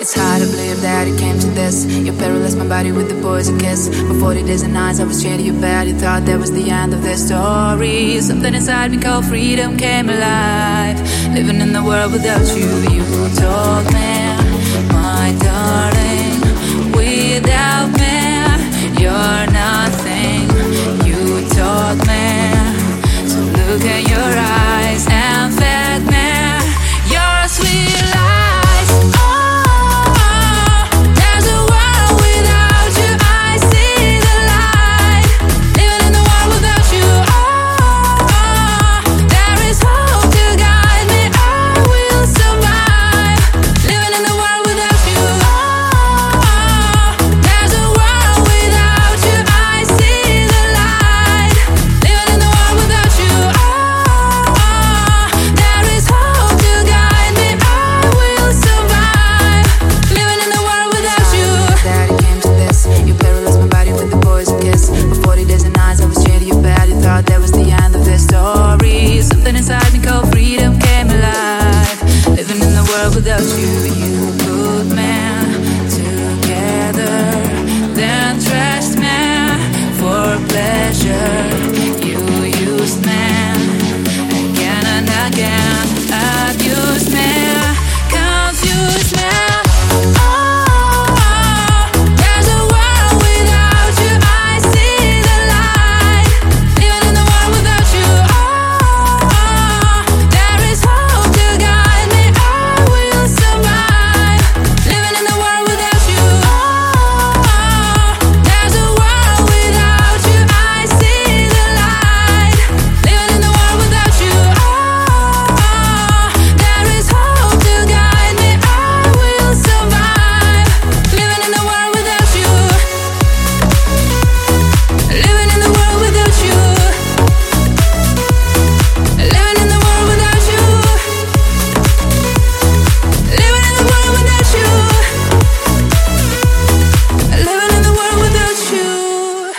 It's hard to believe that it came to this. You paralyzed my body with the boys a kiss. For 40 days and nights, I was chained to your bed. You thought that was the end of the story. Something inside me called freedom came alive. Living in the world without you, you told me, my darling. you, good man, together.